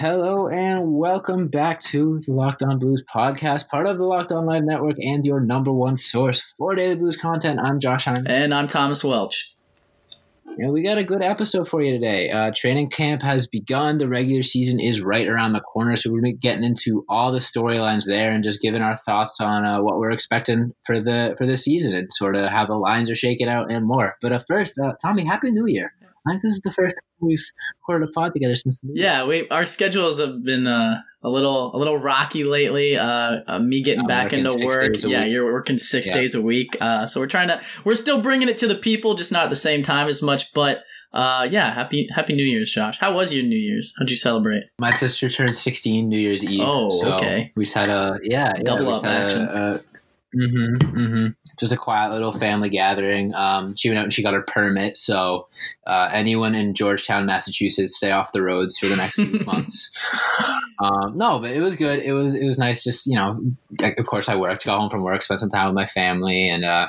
Hello and welcome back to the Locked On Blues podcast, part of the Locked On Live Network and your number one source for daily blues content. I'm Josh Hyman. And I'm Thomas Welch. And we got a good episode for you today. Uh, training camp has begun. The regular season is right around the corner, so we're getting into all the storylines there and just giving our thoughts on uh, what we're expecting for the for the season and sort of how the lines are shaking out and more. But uh, first, uh, Tommy, happy New Year! I think this is the first time we've recorded a pod together since the Yeah, we our schedules have been uh, a little a little rocky lately. Uh, uh, me getting I'm back into work. Yeah, week. you're working six Yeah. days a week. Uh, so we're trying to we're still bringing it to the people, just not at the same time as much. But uh, yeah, happy Happy New Year's, Josh. How was your New Year's? How'd you celebrate? My sister turned 16 New Year's Eve. Oh, so okay. We just had a yeah, yeah Double up had action. A, a, hmm hmm Just a quiet little family gathering. Um, she went out and she got her permit. So uh, anyone in Georgetown, Massachusetts, stay off the roads for the next few months. Um, no, but it was good. It was it was nice. Just you know, of course I worked, got home from work, spent some time with my family, and uh,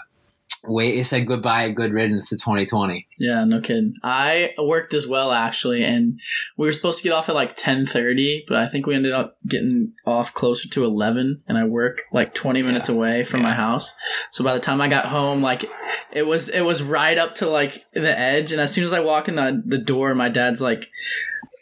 wait, said goodbye, good riddance to 2020. Yeah, no kidding. I worked as well actually, and we were supposed to get off at like ten thirty, but I think we ended up getting off closer to eleven. And I work like twenty minutes away from my house, so by the time I got home, like it was it was right up to like the edge. And as soon as I walk in the the door, my dad's like.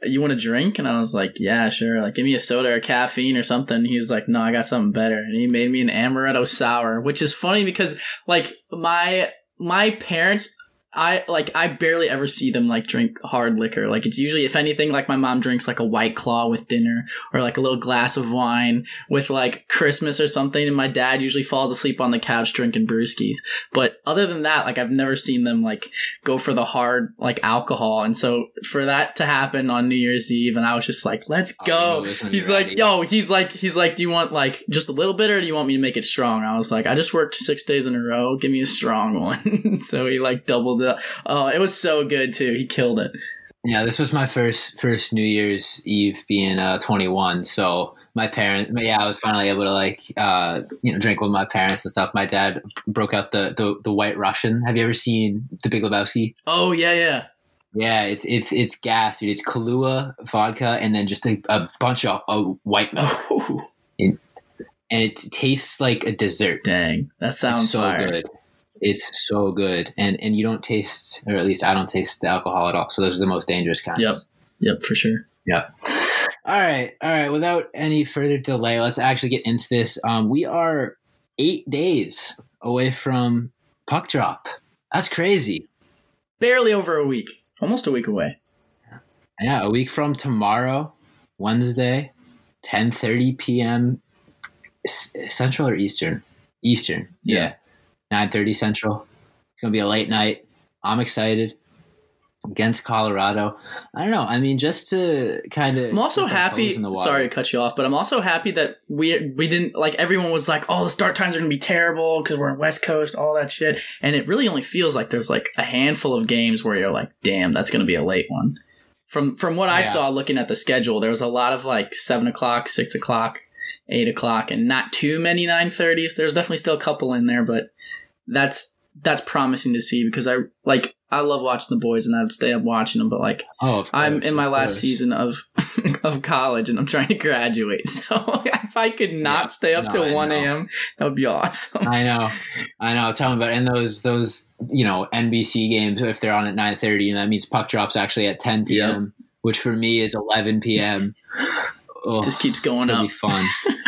You want a drink? And I was like, yeah, sure. Like, give me a soda or caffeine or something. He was like, no, I got something better. And he made me an amaretto sour, which is funny because like my my parents I like I barely ever see them like drink hard liquor. Like it's usually if anything like my mom drinks like a white claw with dinner or like a little glass of wine with like Christmas or something and my dad usually falls asleep on the couch drinking brewskis. But other than that like I've never seen them like go for the hard like alcohol. And so for that to happen on New Year's Eve and I was just like, "Let's Oh, go." you know this when he's like, ready. "Yo, he's like he's like, "Do you want like just a little bit or do you want me to make it strong?" I was like, "I just worked 6 days in a row. Give me a strong one." so he like doubled it. Oh, it was so good too. He killed it. Yeah, this was my first first New Year's Eve being uh, 21. So my parents, yeah, I was finally able to like uh, you know drink with my parents and stuff. My dad broke out the, the the White Russian. Have you ever seen The Big Lebowski? Oh, yeah, yeah. Yeah, it's it's it's gas, dude. It's Kahlua vodka and then just a, a bunch of uh, white milk, Oh, and it tastes like a dessert. dang. That sounds it's so fire. good. It's so good, and and you don't taste, or at least I don't taste the alcohol at all. So those are the most dangerous kinds. Yep. Yep, for sure. Yep. All right, all right. Without any further delay, let's actually get into this. Um, we are eight days away from puck drop. That's crazy. Barely over a week, almost a week away. Yeah, a week from tomorrow, Wednesday, ten thirty p.m. Central or Eastern? Eastern. Yeah. yeah. 9:30 Central. It's gonna be a late night. I'm excited against Colorado. I don't know. I mean, just to kind of. I'm also happy. Sorry to cut you off, but I'm also happy that we we didn't like everyone was like, "Oh, the start times are gonna be terrible because we're in West Coast, all that shit." And it really only feels like there's like a handful of games where you're like, "Damn, that's gonna be a late one." From from what I yeah. saw looking at the schedule, there was a lot of like seven o'clock, six o'clock, eight o'clock, and not too many nine thirties. There's definitely still a couple in there, but that's that's promising to see because I like I love watching the boys and I'd stay up watching them, but like Oh, of I'm in my last course. season of of college and I'm trying to graduate. So if I could not Yeah, stay up no, till one a.m., that would be awesome. I know, I know. Tell me about and those those you know NBC games if they're on at nine thirty, and that means puck drops actually at ten p.m., which for me is eleven p.m. Oh, Just keeps going up. be fun.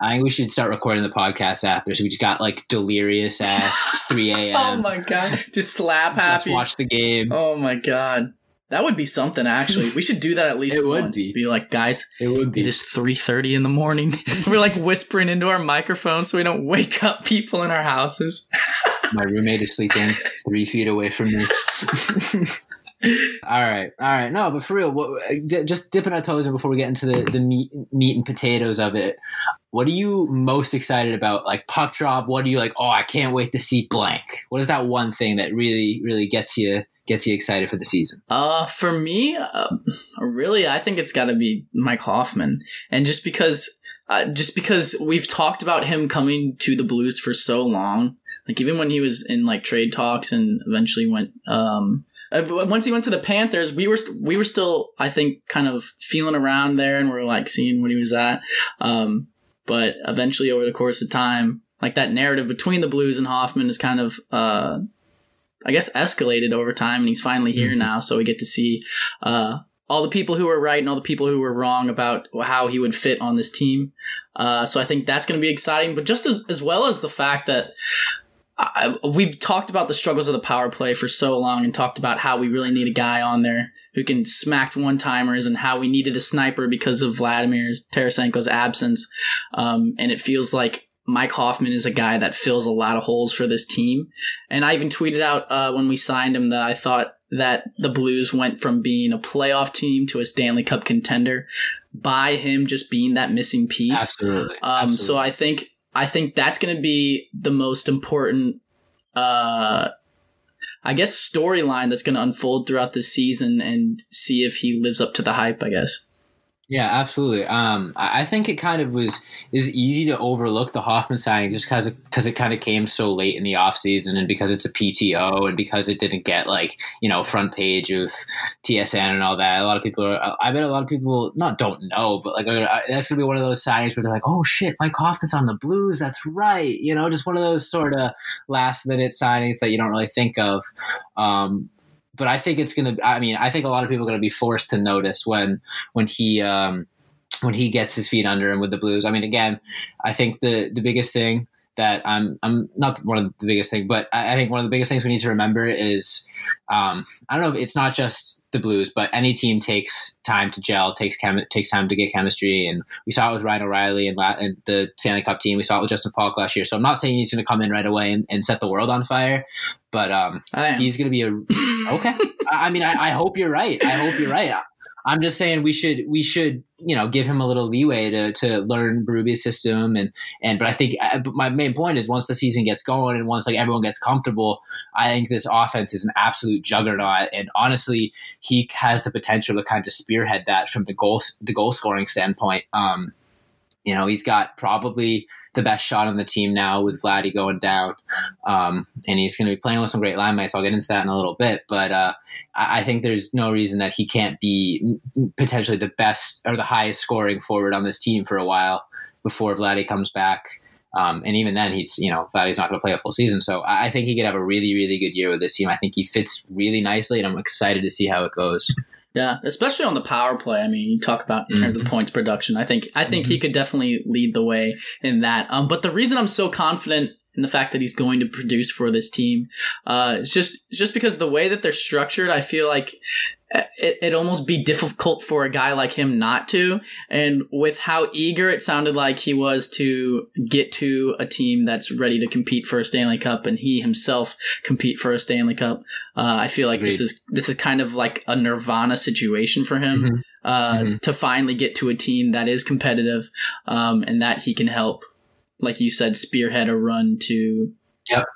I think we should start recording the podcast after, so we just got like delirious ass three a.m. Oh my god! Just slap Let's watch the game. Oh my god. That would be something actually. We should do that at least It would once. be. like, guys, It would be. it is three thirty in the morning. We're like whispering into our microphones so we don't wake up people in our houses. My roommate is sleeping three feet away from me. All right, all right. No, but for real, what, just dipping our toes in before we get into the, the meat, meat and potatoes of it. What are you most excited about? Like puck drop. What are you like? Oh, I can't wait to see blank. What is that one thing that really, really gets you gets you excited for the season? Uh, for me, uh, really, I think it's got to be Mike Hoffman, and just because, uh, just because we've talked about him coming to the Blues for so long, like even when he was in like trade talks and eventually went, um, once he went to the Panthers, we were we were still, I think, kind of feeling around there, and we are like seeing what he was at. Um, but eventually, over the course of time, like that narrative between the Blues and Hoffman is kind of, uh, I guess, escalated over time, and he's finally here mm-hmm. now. So we get to see uh, all the people who were right and all the people who were wrong about how he would fit on this team. Uh, so I think that's going to be exciting. But just as as well as the fact that I, we've talked about the struggles of the power play for so long and talked about how we really need a guy on there who can smack one timers and how we needed a sniper because of Vladimir Tarasenko's absence. Um, and it feels like Mike Hoffman is a guy that fills a lot of holes for this team. And I even tweeted out uh, when we signed him that I thought that the Blues went from being a playoff team to a Stanley Cup contender by him just being that missing piece. Absolutely. Um, Absolutely. So I think I think that's going to be the most important, uh, I guess, storyline that's going to unfold throughout the season and see if he lives up to the hype, I guess. Yeah, absolutely. Um, I think it kind of was is easy to overlook the Hoffman signing just because because it, it, kind of came so late in the offseason and because it's a PTO and because it didn't get like you know front page of TSN and all that. A lot of people are. I bet a lot of people not don't know, but like that's gonna be one of those signings where they're like, oh shit, Mike Hoffman's on the Blues. That's right. You know, just one of those sort of last minute signings that you don't really think of. Um, but I think it's gonna. I mean, I think a lot of people are gonna be forced to notice when when he um, when he gets his feet under him with the Blues. I mean, again, I think the the biggest thing that I'm I'm not one of the biggest thing, but I, think one of the biggest things we need to remember is um, I don't know. It's not just the Blues, but any team takes time to gel, takes chem- takes time to get chemistry, and we saw it with Ryan O'Reilly and, La- and the Stanley Cup team. We saw it with Justin Faulk last year. So I'm not saying he's going to come in right away and, and, set the world on fire, but um, he's going to be a okay. I mean, I, I hope you're right. I hope you're right. I'm just saying we should we should you know give him a little leeway to to learn Berube's system and and but I think uh, my main point is once the season gets going and once like everyone gets comfortable, I think this offense is an absolute juggernaut and honestly he has the potential to kind of spearhead that from the goal the goal scoring standpoint. Um, you know, he's got probably the best shot on the team now with Vladdy going down. Um, and he's going to be playing with some great line mates. I'll get into that in a little bit. But uh, I, think there's no reason that he can't be potentially the best or the highest scoring forward on this team for a while before Vladdy comes back. Um, and even then, he's you know Vladdy's not going to play a full season, so I think he could have a really really good year with this team. I think he fits really nicely, and I'm excited to see how it goes. Yeah, especially on the power play. I mean, you talk about in terms mm-hmm. of points production. I think I think mm-hmm. he could definitely lead the way in that. Um, but the reason I'm so confident in the fact that he's going to produce for this team, uh, is just just because the way that they're structured, I feel like it, would almost be difficult for a guy like him not to. And with how eager it sounded like he was to get to a team that's ready to compete for a Stanley Cup and he himself compete for a Stanley Cup, uh, I feel like Agreed. this is this is kind of like a nirvana situation for him mm-hmm. Uh, mm-hmm. to finally get to a team that is competitive um, and that he can help, like you said, spearhead a run to yep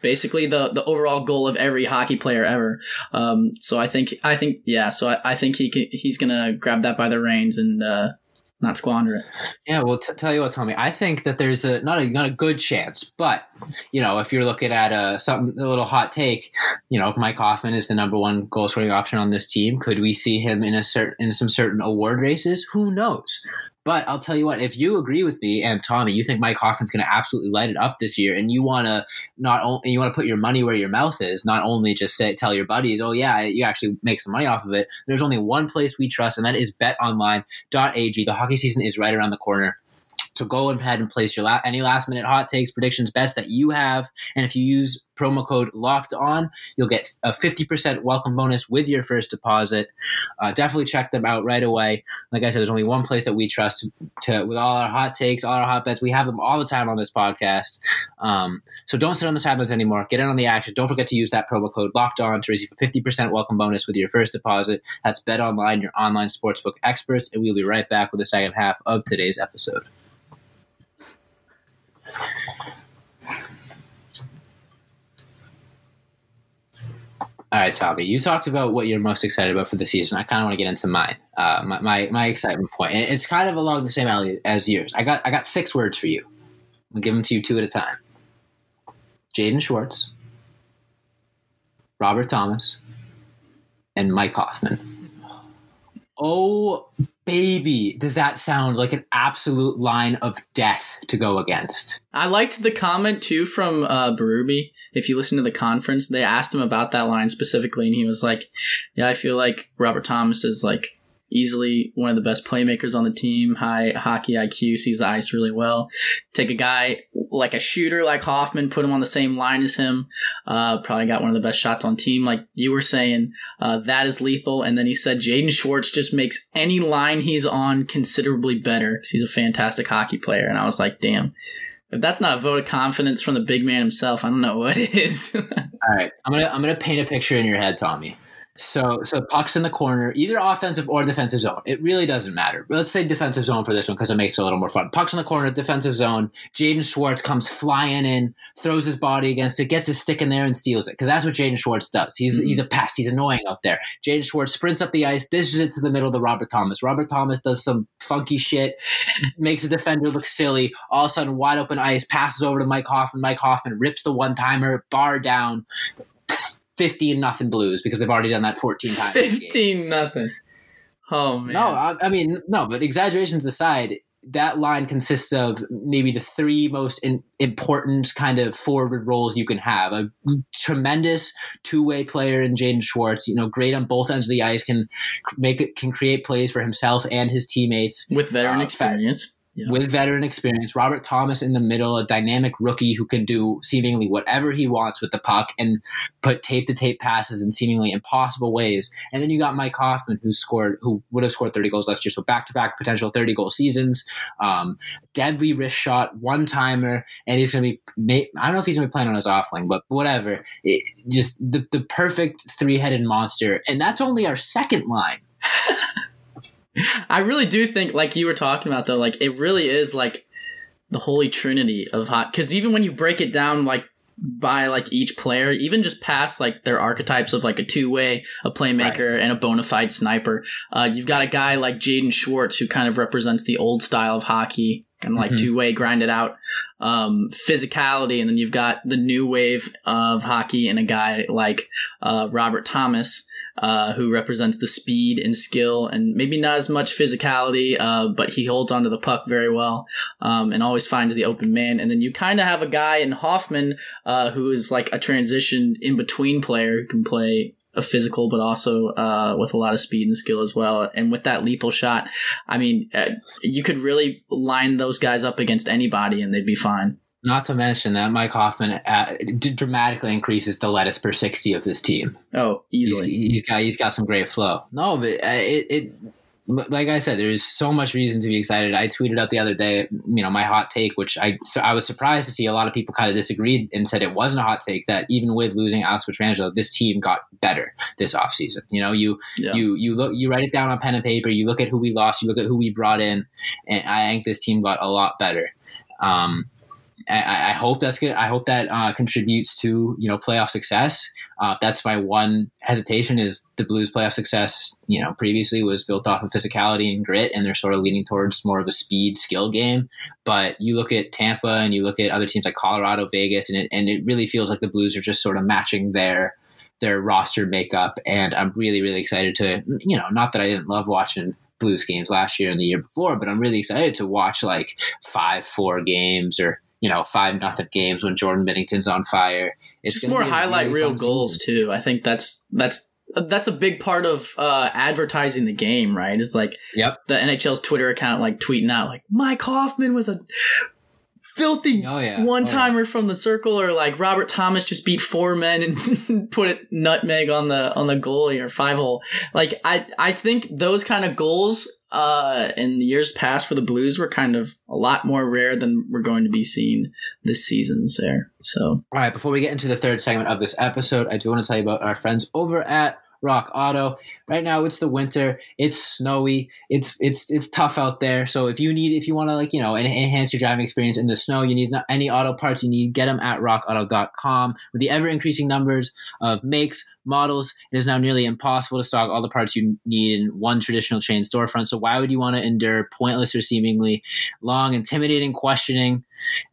basically the the overall goal of every hockey player ever. Um, so I think I think yeah, so I, I think he can, he's gonna grab that by the reins and uh, not squander it. Yeah, well, t- tell you what, Tommy. I think that there's a not a not a good chance, but you know, if you're looking at a something a little hot take, you know, Mike Hoffman is the number one goal scoring option on this team. Could we see him in a certain in some certain award races? Who knows? But I'll tell you what, if you agree with me and Tommy, you think Mike Hoffman's going to absolutely light it up this year, and you want to not only you want to put your money where your mouth is, not only just say tell your buddies, oh yeah, you actually make some money off of it. There's only one place we trust, and that is BetOnline.ag. The hockey season is right around the corner. So go ahead and place your la- any last minute hot takes, predictions, best that you have, and if you use promo code locked on, you'll get a 50% welcome bonus with your first deposit. Uh, definitely check them out right away. Like I said, there's only one place that we trust to, to with all our hot takes, all our hot bets. We have them all the time on this podcast. Um, so don't sit on the sidelines anymore. Get in on the action. Don't forget to use that promo code locked on to receive a 50% welcome bonus with your first deposit. That's Bet Online, your online sportsbook experts, and we'll be right back with the second half of today's episode. All right, Tommy, you talked about what you're most excited about for the season. I kind of want to get into mine. Uh, my, my, my excitement point, and it's kind of along the same alley as yours. I got I got six words for you. I'll give them to you two at a time. Jaden Schwartz, Robert Thomas, and Mike Hoffman. Oh baby, does that sound like an absolute line of death to go against? I liked the comment too from uh, Berube. If you listen to the conference, they asked him about that line specifically, and he was like, "Yeah, I feel like Robert Thomas is like easily one of the best playmakers on the team. High hockey IQ, sees the ice really well. Take a guy like a shooter like Hoffman, put him on the same line as him. Uh, probably got one of the best shots on team, like you were saying. Uh, that is lethal. And then he said Jaden Schwartz just makes any line he's on considerably better he's a fantastic hockey player. And I was like, damn. If that's not a vote of confidence from the big man himself, I don't know what is. All right, I'm gonna I'm gonna paint a picture in your head, Tommy. So so pucks in the corner, either offensive or defensive zone. It really doesn't matter. Let's say defensive zone for this one because it makes it a little more fun. Pucks in the corner, defensive zone. Jaden Schwartz comes flying in, throws his body against it, gets his stick in there and steals it because that's what Jaden Schwartz does. He's mm-hmm. he's a pest. He's annoying out there. Jaden Schwartz sprints up the ice, dishes it to the middle to Robert Thomas. Robert Thomas does some funky shit, makes a defender look silly. All of a sudden, wide open ice, passes over to Mike Hoffman. Mike Hoffman rips the one timer, bar down. 15 nothing blues because they've already done that 14 times. 15 nothing. Oh man. No, I, I, mean no, but exaggerations aside, that line consists of maybe the three most in, important kind of forward roles you can have. A tremendous two-way player in Jaden Schwartz, you know, great on both ends of the ice, can make it, can create plays for himself and his teammates with veteran uh, experience yeah. with veteran experience. Robert Thomas in the middle, a dynamic rookie who can do seemingly whatever he wants with the puck and put tape to tape passes in seemingly impossible ways. And then you got Mike Hoffman, who scored, who would have scored 30 goals last year. So back to back potential 30 goal seasons. Um, deadly wrist shot, one timer, and he's going to be, I don't know if he's going to be playing on his offling, but whatever. It, just the, the perfect three headed monster. And that's only our second line. I really do think, like you were talking about, though, like it really is like the holy trinity of hot. Because even when you break it down, like by like each player, even just past like their archetypes of like a two way, a playmaker, right. and a bona fide sniper, uh, you've got a guy like Jaden Schwartz who kind of represents the old style of hockey, kind of like mm-hmm. two way, grind it out. Um, physicality, and then you've got the new wave of hockey and a guy like uh, Robert Thomas, uh, who represents the speed and skill and maybe not as much physicality, uh, but he holds onto the puck very well um, and always finds the open man. And then you kind of have a guy in Hoffman uh, who is like a transition in between player who can play a physical, but also uh, with a lot of speed and skill as well. And with that lethal shot, I mean, uh, you could really line those guys up against anybody and they'd be fine. Not to mention that Mike Hoffman uh, d- dramatically increases the lettuce per sixty of this team. Oh, easily. He's, he's got he's got some great flow. No, but uh, it, it like I said, there's so much reason to be excited. I tweeted out the other day, you know, my hot take, which I so I was surprised to see a lot of people kind of disagreed and said it wasn't a hot take that even with losing Alex Pietrangelo, this team got better this offseason. You know, you yeah. you you look you write it down on pen and paper, you look at who we lost, you look at who we brought in, and I think this team got a lot better. Um, I, I hope that's good. I hope that uh, contributes to you know playoff success. Uh, that's my one hesitation is the Blues' playoff success. You know, previously was built off of physicality and grit, and they're sort of leaning towards more of a speed skill game. But you look at Tampa and you look at other teams like Colorado, Vegas, and it, and it really feels like the Blues are just sort of matching their their roster makeup. And I'm really really excited to you know not that I didn't love watching Blues games last year and the year before, but I'm really excited to watch like five four games or you know five nothing games when Jordan Binnington's on fire. It's just more highlight really real goals season. too. I think that's that's that's a big part of uh, advertising the game, right? Is like Yep. the NHL's Twitter account like tweeting out like Mike Hoffman with a filthy Oh yeah. one Oh, yeah. timer from the circle, or like Robert Thomas just beat four men and put it nutmeg on the on the goalie or five hole. Like I I think those kind of goals uh in the years past for the Blues were kind of a lot more rare than we're going to be seeing this season there. So All right, before we get into the third segment of this episode, I do want to tell you about our friends over at Rock Auto. Right now it's the winter, it's snowy, it's it's it's tough out there. So if you need if you want to like, you know, enhance your driving experience in the snow, you need any auto parts you need, get them at rockauto.com. With the ever increasing numbers of makes, models, it is now nearly impossible to stock all the parts you need in one traditional chain storefront. So why would you want to endure pointless or seemingly long, intimidating questioning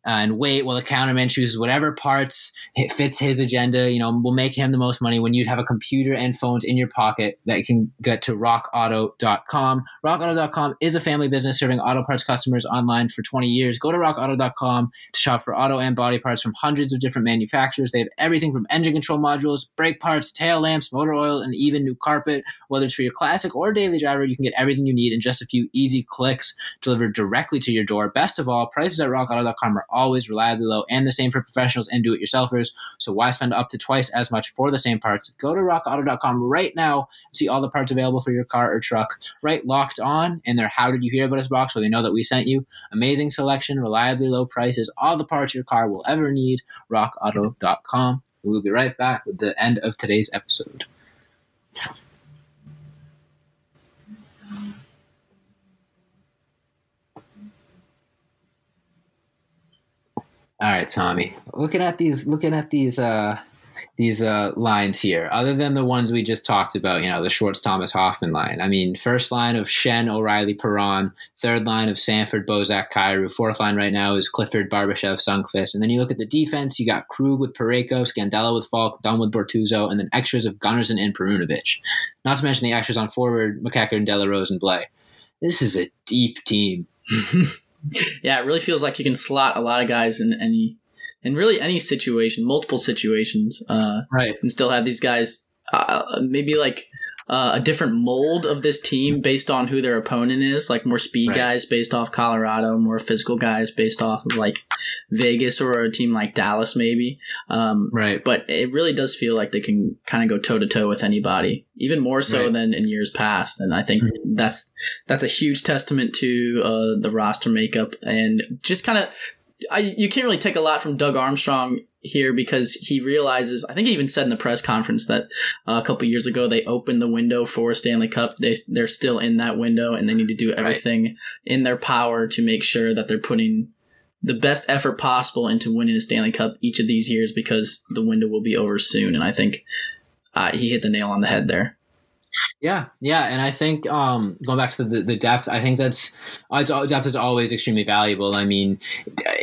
uh, and wait while the counterman chooses whatever parts it fits his agenda, you know, will make him the most money when you'd have a computer and phones in your pocket that you can get to rockauto.com. Rockauto.com is a family business serving auto parts customers online for 20 years. Go to rockauto.com to shop for auto and body parts from hundreds of different manufacturers. They have everything from engine control modules, brake parts, tail lamps, motor oil, and even new carpet. Whether it's for your classic or daily driver, you can get everything you need in just a few easy clicks delivered directly to your door. Best of all, prices at rockauto.com are always reliably low and the same for professionals and do-it-yourselfers. So why spend up to twice as much for the same parts? Go to rockauto.com right now and see all the parts available for your car or truck. Right locked on in their how did you hear about us box so they know that we sent you. Amazing selection, reliably low prices, all the parts your car will ever need. rockauto.com. We'll be right back with the end of today's episode. All right, Tommy. Looking at these, looking at these, uh, these uh, lines here, other than the ones we just talked about, you know, the Schwartz, Thomas, Hoffman line. I mean, first line of Schenn, O'Reilly, Perron. Third line of Sanford, Bozak, Kyrou. Fourth line right now is Clifford, Barbashev, Sundqvist. And then you look at the defense. You got Krug with Parayko, Scandella with Faulk, Dunn with Bortuzzo, and then extras of Gunnarsson and Perunovic. Not to mention the extras on forward, MacEachern and Delarose and Blais. This is a deep team. yeah, it really feels like you can slot a lot of guys in any in really any situation, multiple situations, uh, Right. and still have these guys uh, maybe like uh, a different mold of this team based on who their opponent is, like more speed Right. guys based off Colorado, more physical guys based off of like Vegas or a team like Dallas, maybe. Um, Right. but it really does feel like they can kind of go toe to toe with anybody, even more so Right. than in years past. And I think that's that's a huge testament to uh, the roster makeup and just kind of. I, you can't really take a lot from Doug Armstrong here because he realizes. I think he even said in the press conference that uh, a couple years ago they opened the window for Stanley Cup. They they're still in that window and they need to do everything in their power to make sure that they're putting the best effort possible into winning a Stanley Cup each of these years because the window will be over soon. And I think uh, he hit the nail on the head there. Yeah, yeah, and I think um, going back to the, the depth, I think that's uh, depth is always extremely valuable. I mean,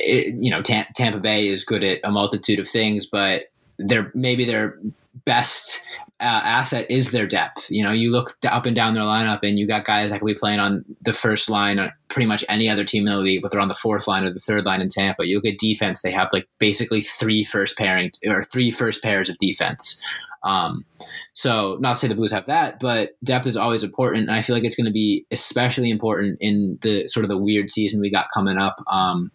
it, you know, Tam- Tampa Bay is good at a multitude of things, but their maybe their best uh, asset is their depth. You know, you look up and down their lineup, and you got guys that could be playing on the first line on pretty much any other team in the league, but they're on the fourth line or the third line in Tampa. You look at defense; they have like basically three first pairing or three first pairs of defense. Um, so, not to say the Blues have that, but depth is always important, and I feel like it's going to be especially important in the sort of the weird season we got coming up. Um,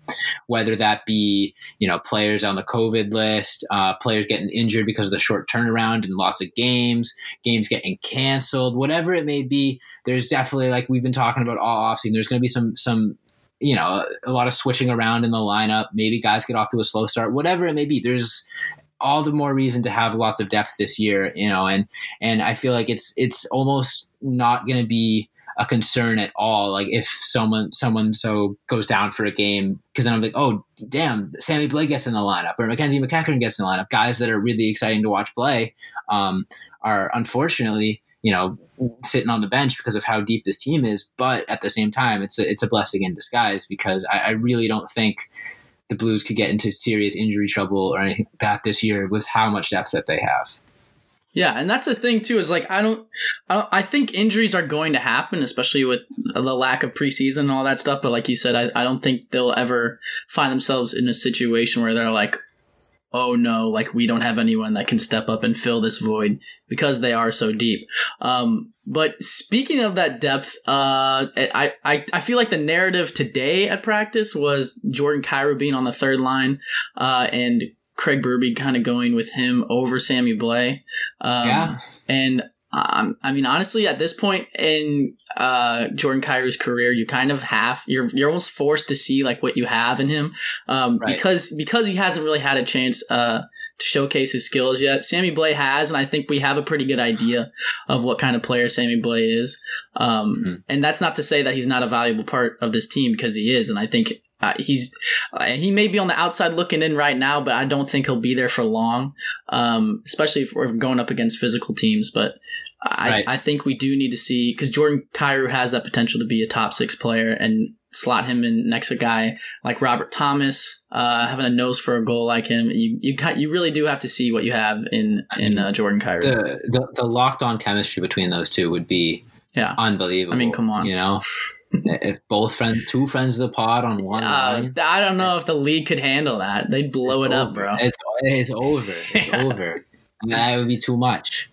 whether that be you know players on the COVID list, uh, players getting injured because of the short turnaround and lots of games, games getting canceled, whatever it may be. There's definitely like we've been talking about all offseason. There's going to be some some you know a lot of switching around in the lineup. Maybe guys get off to a slow start, whatever it may be. There's all the more reason to have lots of depth this year, you know, and and I feel like it's it's almost not going to be a concern at all. Like if someone someone so goes down for a game, because then I'm like, oh damn, Sammy Blais gets in the lineup or Mackenzie MacEachern gets in the lineup. Guys that are really exciting to watch play um, are unfortunately, you know, sitting on the bench because of how deep this team is. But at the same time, it's a it's a blessing in disguise because I, I really don't think the Blues could get into serious injury trouble or anything like that this year with how much depth that they have. Yeah, and that's the thing too. Is like I don't, I don't, I think injuries are going to happen, especially with the lack of preseason and all that stuff. But like you said, I, I don't think they'll ever find themselves in a situation where they're like, oh no, like we don't have anyone that can step up and fill this void because they are so deep. Um, but speaking of that depth, uh, I, I, I feel like the narrative today at practice was Jordan Kyrou being on the third line, uh, and Craig Berube kind of going with him over Sammy Blais. Um, Yeah. And um, I mean, honestly, at this point in uh, Jordan Kyrou's career, you kind of have you're you're almost forced to see like what you have in him, um, Right. because because he hasn't really had a chance uh, to showcase his skills yet. Sammy Blais has, and I think we have a pretty good idea of what kind of player Sammy Blais is. Um, Mhm. And that's not to say that he's not a valuable part of this team because he is, and I think. Uh, he's uh, he may be on the outside looking in right now, but I don't think he'll be there for long. Um, especially if we're going up against physical teams. But I, Right. I think we do need to see because Jordan Kyrou has that potential to be a top six player and slot him in next to a guy like Robert Thomas, uh, having a nose for a goal like him. You you you really do have to see what you have in in uh, Jordan Kyrou. The, the the locked on chemistry between those two would be yeah. unbelievable. I mean, come on. You know, if both friends, two friends of the pod on one Uh, line, I don't know if the league could handle that. They'd blow it up, bro. It's it's over. It's Yeah. over. That would be too much.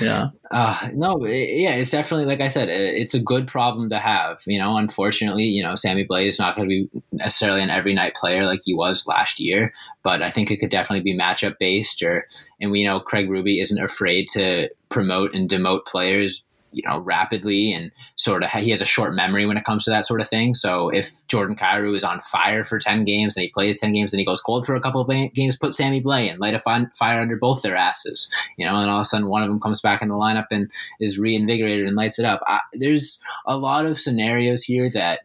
Yeah. Uh, no, it, yeah, it's definitely like I said, it, it's a good problem to have. You know, unfortunately, you know, Sammy Blais is not going to be necessarily an every night player like he was last year, but I think it could definitely be matchup based. Or and we know Craig Ruby isn't afraid to promote and demote players. You know, rapidly and sort of he has a short memory when it comes to that sort of thing. So if Jordan Kyrou is on fire for ten games and he plays ten games and he goes cold for a couple of games, put Sammy Blais and light a fire under both their asses you know, and all of a sudden one of them comes back in the lineup and is reinvigorated and lights it up. I, there's a lot of scenarios here that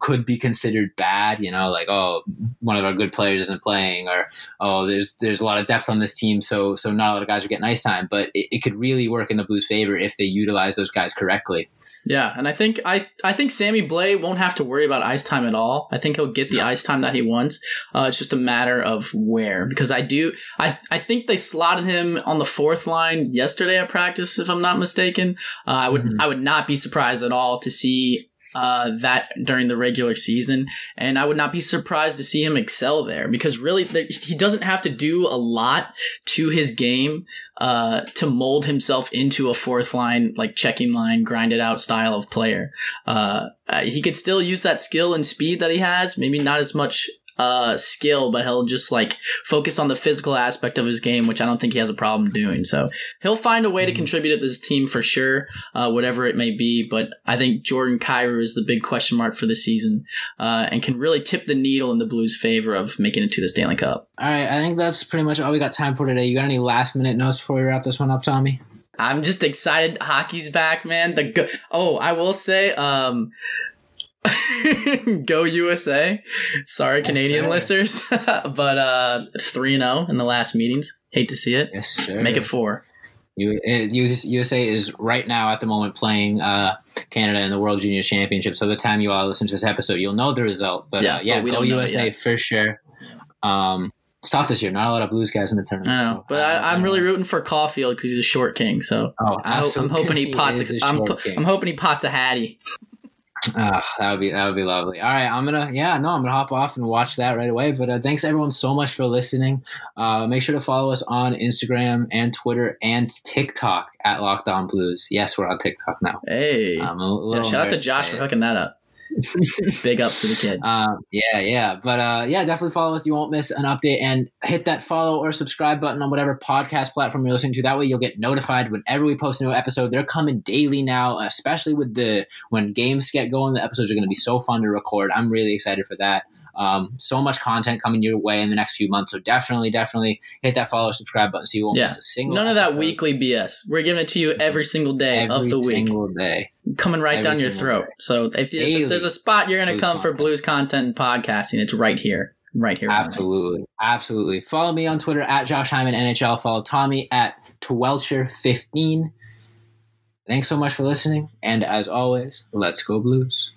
could be considered bad, you know, like oh, one of our good players isn't playing, or oh, there's there's a lot of depth on this team, so so not a lot of guys are getting ice time. But it, it could really work in the Blues' favor if they utilize those guys correctly. Yeah, and I think I I think Sammy Blais won't have to worry about ice time at all. I think he'll get the ice time that he wants. Uh, it's just a matter of where because I do I I think they slotted him on the fourth line yesterday at practice if I'm not mistaken. Uh, I would Mhm. I would not be surprised at all to see uh, that during the regular season, and I would not be surprised to see him excel there because really th- he doesn't have to do a lot to his game uh, to mold himself into a fourth line, like checking line, grinded out style of player. Uh, he could still use that skill and speed that he has, maybe not as much uh, skill, but he'll just like focus on the physical aspect of his game, which I don't think he has a problem doing. So he'll find a way to contribute to this team for sure, uh, whatever it may be. But I think Jordan Kyrou is the big question mark for the season, uh, and can really tip the needle in the Blues' favor of making it to the Stanley Cup. All right, I think that's pretty much all we got time for today. You got any last minute notes before we wrap this one up, Tommy? I'm just excited. Hockey's back, man. The go- oh, I will say, um, go USA. Sorry, Yes, Canadian sir. listeners, but uh, three and zero in the last meetings. Hate to see it. Yes, sir. Make it four. Uh, USA is right now at the moment playing uh, Canada in the World Junior Championship. So the time you all listen to this episode, you'll know the result. But Yeah, yeah, uh, yeah but we go USA for sure. Um, it's tough this year. Not a lot of Blues guys in the I tournament. know, so, but uh, I, I'm really rooting for Caufield because he's a short king. So Oh, I I'm hoping he pots. A, a I'm, I'm hoping he pots a Hattie. That would be that would be lovely. All right, I'm gonna yeah no I'm gonna hop off and watch that right away. But uh, thanks everyone so much for listening. Uh, make sure to follow us on Instagram and Twitter and TikTok at Locked On Blues. Yes, we're on TikTok now. Hey, Yeah, shout out to Josh for hooking that up. Big up to the kid. Um, yeah, yeah, but uh, yeah, definitely follow us. You won't miss an update, and hit that follow or subscribe button on whatever podcast platform you're listening to. That way, you'll get notified whenever we post a new episode. They're coming daily now, especially with the when games get going. The episodes are going to be so fun to record. I'm really excited for that. Um, so much content coming your way in the next few months. So definitely, definitely hit that follow or subscribe button so you won't Yeah. miss a single. None of that episode weekly BS. We're giving it to you every single day every of the week. single day. coming right Every down your throat. day. So if, you, if there's a spot you're going to come for blues content and podcasting, it's right here. Right here. Absolutely. Absolutely. Follow me on Twitter at Josh Hyman NHL. Follow Tommy at Twelcher15. Thanks so much for listening. And as always, let's go Blues.